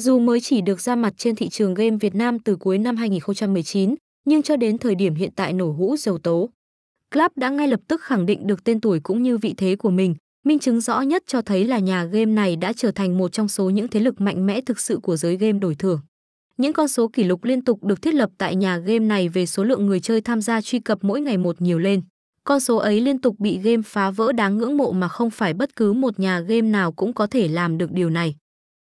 Dù mới chỉ được ra mặt trên thị trường game Việt Nam từ cuối năm 2019, nhưng cho đến thời điểm hiện tại nổ hũ dầu tố. Club đã ngay lập tức khẳng định được tên tuổi cũng như vị thế của mình, minh chứng rõ nhất cho thấy là nhà game này đã trở thành một trong số những thế lực mạnh mẽ thực sự của giới game đổi thưởng. Những con số kỷ lục liên tục được thiết lập tại nhà game này về số lượng người chơi tham gia truy cập mỗi ngày một nhiều lên. Con số ấy liên tục bị game phá vỡ đáng ngưỡng mộ mà không phải bất cứ một nhà game nào cũng có thể làm được điều này.